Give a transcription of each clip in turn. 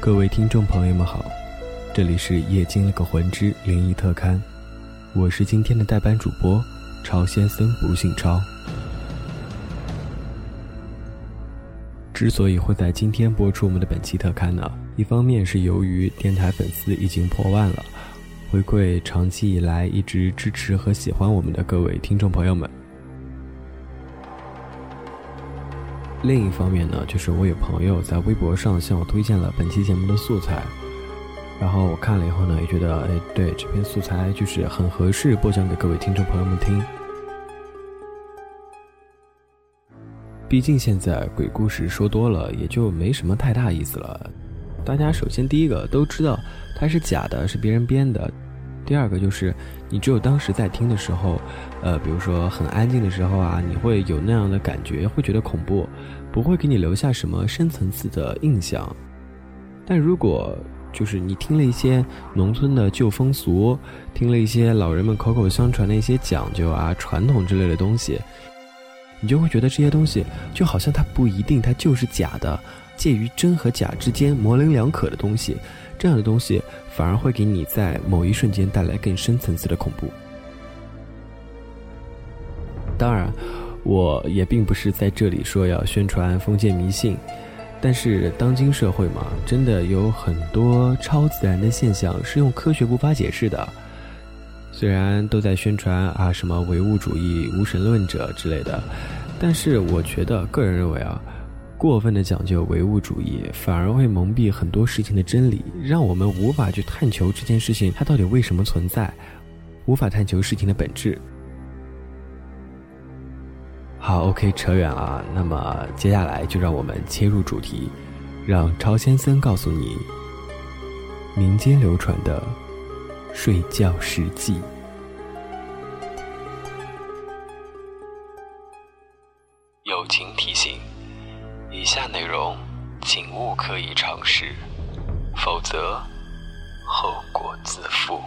各位听众朋友们好，这里是夜惊了个魂之灵异特刊，我是今天的代班主播超先生，不姓超。之所以会在今天播出我们的本期特刊呢，一方面是由于电台粉丝已经破万了，回馈长期以来一直支持和喜欢我们的各位听众朋友们。另一方面呢，就是我有朋友在微博上向我推荐了本期节目的素材，然后我看了以后呢，也觉得，哎，对这篇素材就是很合适播讲给各位听众朋友们听。毕竟现在鬼故事说多了，也就没什么太大意思了。大家首先第一个都知道它是假的，是别人编的；第二个就是，你只有当时在听的时候。呃，比如说很安静的时候啊，你会有那样的感觉，会觉得恐怖，不会给你留下什么深层次的印象。但如果就是你听了一些农村的旧风俗，听了一些老人们口口相传的一些讲究啊、传统之类的东西，你就会觉得这些东西就好像它不一定它就是假的，介于真和假之间模棱两可的东西，这样的东西反而会给你在某一瞬间带来更深层次的恐怖。当然，我也并不是在这里说要宣传封建迷信，但是当今社会嘛，真的有很多超自然的现象是用科学无法解释的。虽然都在宣传啊什么唯物主义、无神论者之类的，但是我觉得个人认为啊，过分的讲究唯物主义，反而会蒙蔽很多事情的真理，让我们无法去探求这件事情它到底为什么存在，无法探求事情的本质。好，OK，扯远了。那么接下来就让我们切入主题，让超先生告诉你民间流传的睡觉事迹。以下内容请勿刻意尝试，否则后果自负。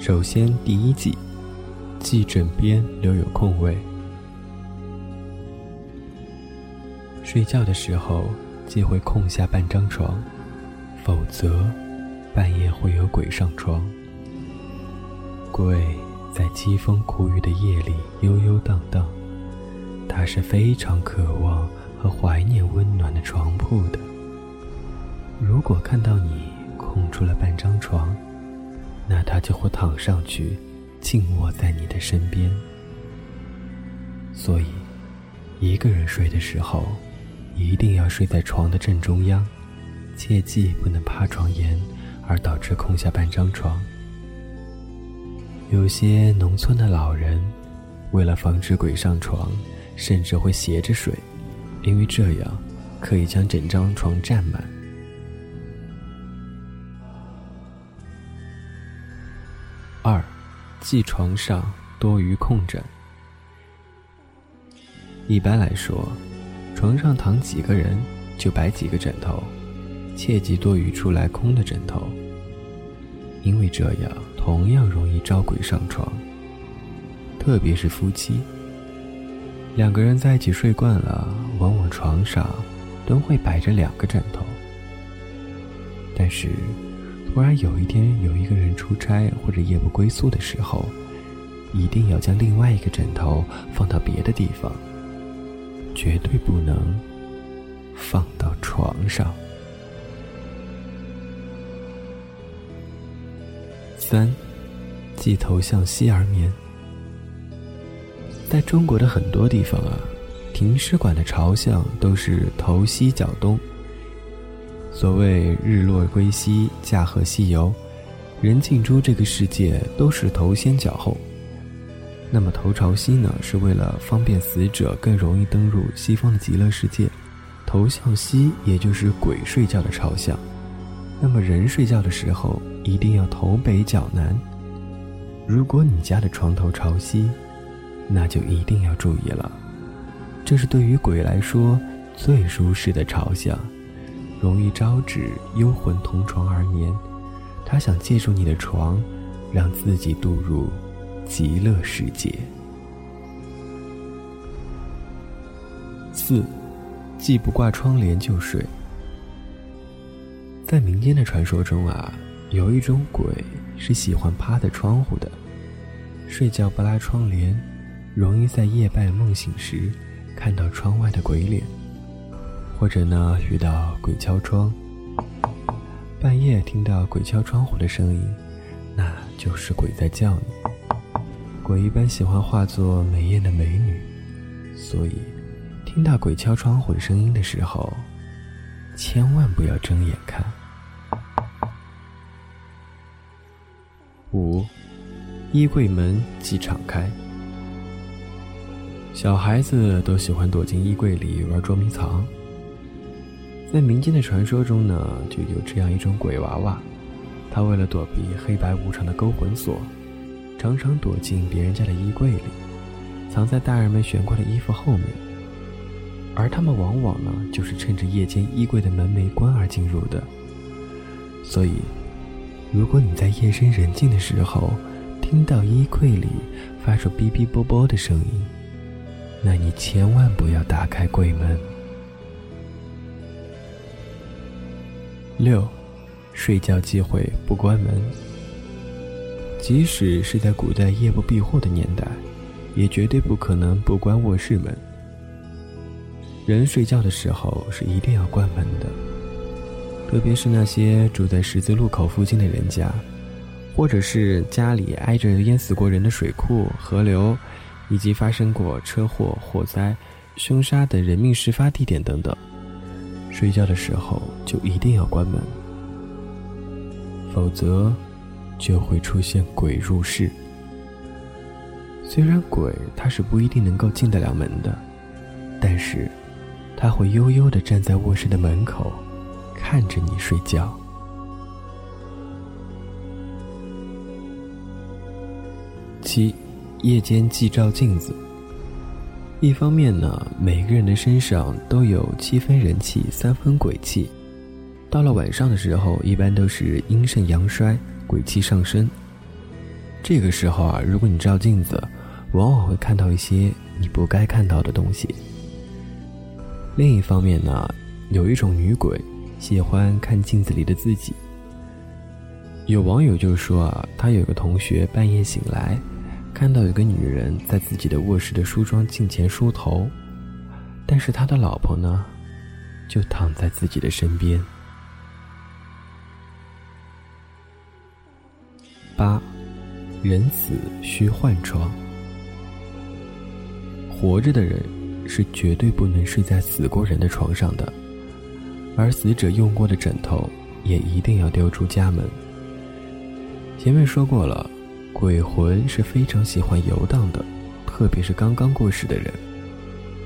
首先，第一季，记枕边留有空位。睡觉的时候，忌会空下半张床，否则半夜会有鬼上床。鬼在凄风苦雨的夜里悠悠荡荡，他是非常渴望和怀念温暖的床铺的。如果看到你空出了半张床，那他就会躺上去，静卧在你的身边。所以，一个人睡的时候，一定要睡在床的正中央，切记不能趴床沿，而导致空下半张床。有些农村的老人，为了防止鬼上床，甚至会斜着睡，因为这样可以将整张床占满。二，忌床上多余空枕。一般来说，床上躺几个人就摆几个枕头，切忌多余出来空的枕头，因为这样同样容易招鬼上床。特别是夫妻，两个人在一起睡惯了，往往床上都会摆着两个枕头，但是。突然有一天，有一个人出差或者夜不归宿的时候，一定要将另外一个枕头放到别的地方，绝对不能放到床上。三，记头向西而眠。在中国的很多地方啊，停尸馆的朝向都是头西脚东。所谓日落归西，驾鹤西游，人进出这个世界都是头先脚后。那么头朝西呢，是为了方便死者更容易登入西方的极乐世界。头向西，也就是鬼睡觉的朝向。那么人睡觉的时候，一定要头北脚南。如果你家的床头朝西，那就一定要注意了，这是对于鬼来说最舒适的朝向，容易招致幽魂同床而眠。他想借助你的床，让自己渡入极乐世界。四，既不挂窗帘就睡。在民间的传说中啊，有一种鬼是喜欢趴在窗户的，睡觉不拉窗帘，容易在夜半梦醒时看到窗外的鬼脸，或者呢遇到鬼敲窗。半夜听到鬼敲窗户的声音，那就是鬼在叫你。鬼一般喜欢化作美艳的美女，所以听到鬼敲窗户的声音的时候，千万不要睁眼看。五，衣柜门即敞开。小孩子都喜欢躲进衣柜里玩捉迷藏。在民间的传说中呢，就有这样一种鬼娃娃，他为了躲避黑白无常的勾魂锁，常常躲进别人家的衣柜里，藏在大人们悬挂的衣服后面。而他们往往呢，就是趁着夜间衣柜的门没关而进入的。所以，如果你在夜深人静的时候，听到衣柜里发出哔哔啵啵的声音，那你千万不要打开柜门。六，睡觉忌讳不关门。即使是在古代夜不闭户的年代，也绝对不可能不关卧室门。人睡觉的时候是一定要关门的，特别是那些住在十字路口附近的人家，或者是家里挨着淹死过人的水库、河流，以及发生过车祸、火灾、凶杀等人命事发地点等等。睡觉的时候就一定要关门，否则就会出现鬼入室。虽然鬼他是不一定能够进得了门的，但是他会悠悠的站在卧室的门口，看着你睡觉。七，夜间忌照镜子。一方面呢，每个人的身上都有七分人气，三分鬼气。到了晚上的时候，一般都是阴盛阳衰，鬼气上升。这个时候啊，如果你照镜子，往往会看到一些你不该看到的东西。另一方面呢，有一种女鬼喜欢看镜子里的自己。有网友就说啊，他有个同学半夜醒来。看到有个女人在自己的卧室的梳妆镜前梳头，但是他的老婆呢，就躺在自己的身边。八，人死需换床。活着的人是绝对不能睡在死过人的床上的，而死者用过的枕头也一定要丢出家门。前面说过了。鬼魂是非常喜欢游荡的，特别是刚刚过世的人，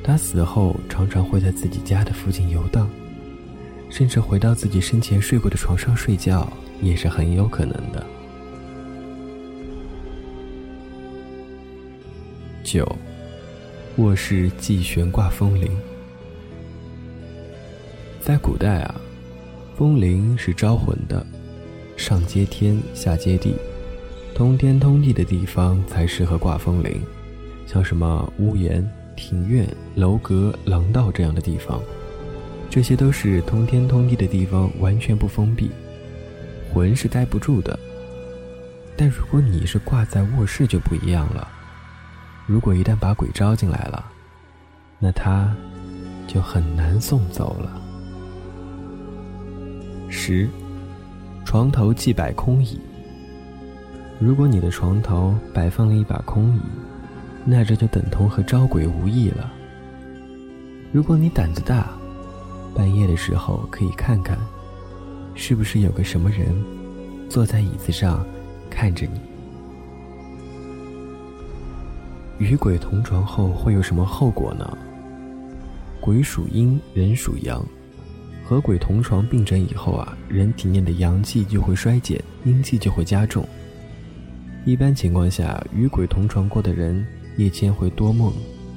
他死后常常会在自己家的附近游荡，甚至回到自己生前睡过的床上睡觉，也是很有可能的。九，卧室忌悬挂风铃。在古代啊，风铃是招魂的，上接天，下接地。通天通地的地方才适合挂风铃，像什么屋檐、庭院、楼阁、廊道这样的地方，这些都是通天通地的地方，完全不封闭，魂是待不住的。但如果你是挂在卧室就不一样了，如果一旦把鬼招进来了，那他就很难送走了。十，床头忌摆空椅。如果你的床头摆放了一把空椅，那这就等同和招鬼无异了。如果你胆子大，半夜的时候可以看看，是不是有个什么人坐在椅子上看着你。与鬼同床后会有什么后果呢？鬼属阴，人属阳，和鬼同床并枕以后啊，人体内的阳气就会衰减，阴气就会加重。一般情况下，与鬼同床过的人夜间会多梦，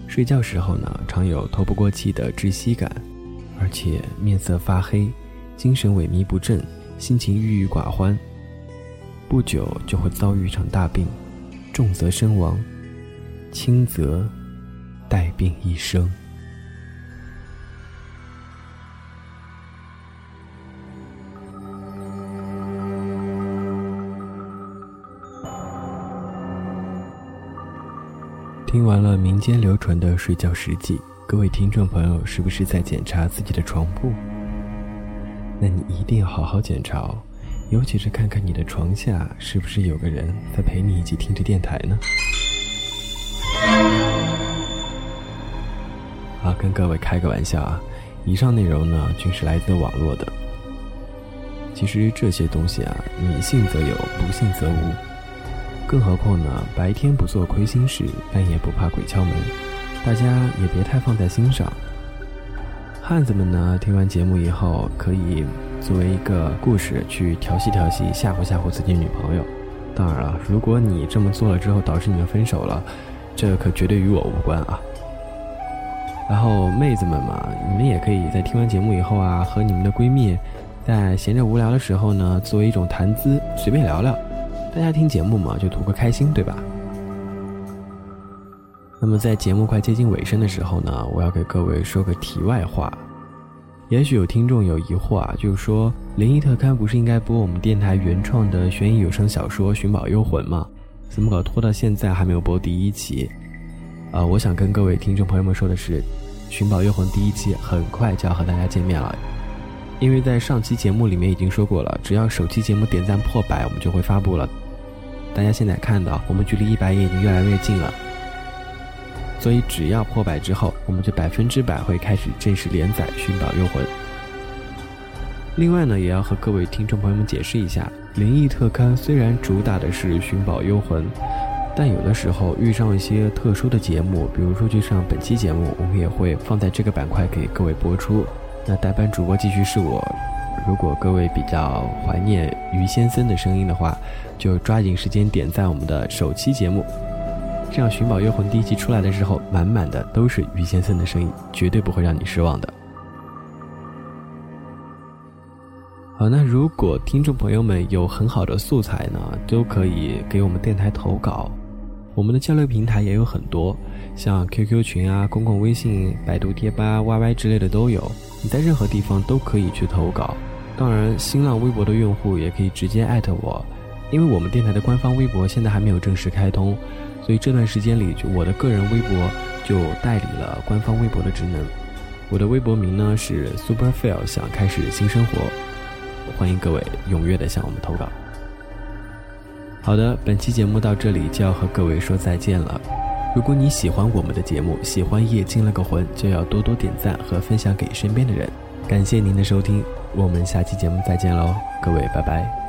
睡觉时候呢，常有透不过气的窒息感，而且面色发黑，精神萎靡不振，心情郁郁寡欢。不久就会遭遇一场大病，重则身亡，轻则带病一生。听完了民间流传的睡觉实际，各位听众朋友是不是在检查自己的床铺？那你一定要好好检查哦，尤其是看看你的床下是不是有个人在陪你一起听着电台呢？啊，跟各位开个玩笑啊，以上内容呢均是来自网络的。其实这些东西啊，你信则有，不信则无。更何况呢，白天不做亏心事，半夜不怕鬼敲门，大家也别太放在心上。汉子们呢，听完节目以后，可以作为一个故事去调戏调戏、吓唬吓唬自己女朋友。当然了，如果你这么做了之后导致你们分手了，这可绝对与我无关啊。然后妹子们嘛，你们也可以在听完节目以后啊，和你们的闺蜜，在闲着无聊的时候呢，作为一种谈资，随便聊聊。大家听节目嘛，就图个开心，对吧？那么在节目快接近尾声的时候呢，我要给各位说个题外话。也许有听众有疑惑啊，就是说灵异特刊不是应该播我们电台原创的悬疑有声小说《寻宝幽魂》吗？怎么搞拖到现在还没有播第一期？呃，我想跟各位听众朋友们说的是，《寻宝幽魂》第一期很快就要和大家见面了。因为在上期节目里面已经说过了，只要首期节目点赞破百，我们就会发布了。大家现在看到，我们距离一百页已经越来越近了，所以只要破百之后，我们就百分之百会开始正式连载《寻宝幽魂》。另外呢，也要和各位听众朋友们解释一下，灵异特刊虽然主打的是《寻宝幽魂》，但有的时候遇上一些特殊的节目，比如说就像本期节目，我们也会放在这个板块给各位播出。那代班主播继续是我。如果各位比较怀念于先生的声音的话，就抓紧时间点赞我们的首期节目，这样《寻宝幽魂》第一集出来的时候，满满的都是于先生的声音，绝对不会让你失望的。好，那如果听众朋友们有很好的素材呢，都可以给我们电台投稿，我们的交流平台也有很多，像 QQ 群啊、公共微信、百度贴吧、YY 之类的都有，你在任何地方都可以去投稿。当然，新浪微博的用户也可以直接艾特我，因为我们电台的官方微博现在还没有正式开通，所以这段时间里，就我的个人微博就代理了官方微博的职能。我的微博名呢是 Superfail，想开始新生活，欢迎各位踊跃的向我们投稿。好的，本期节目到这里就要和各位说再见了。如果你喜欢我们的节目，喜欢夜惊了个魂，就要多多点赞和分享给身边的人。感谢您的收听。我们下期节目再见喽，各位，拜拜。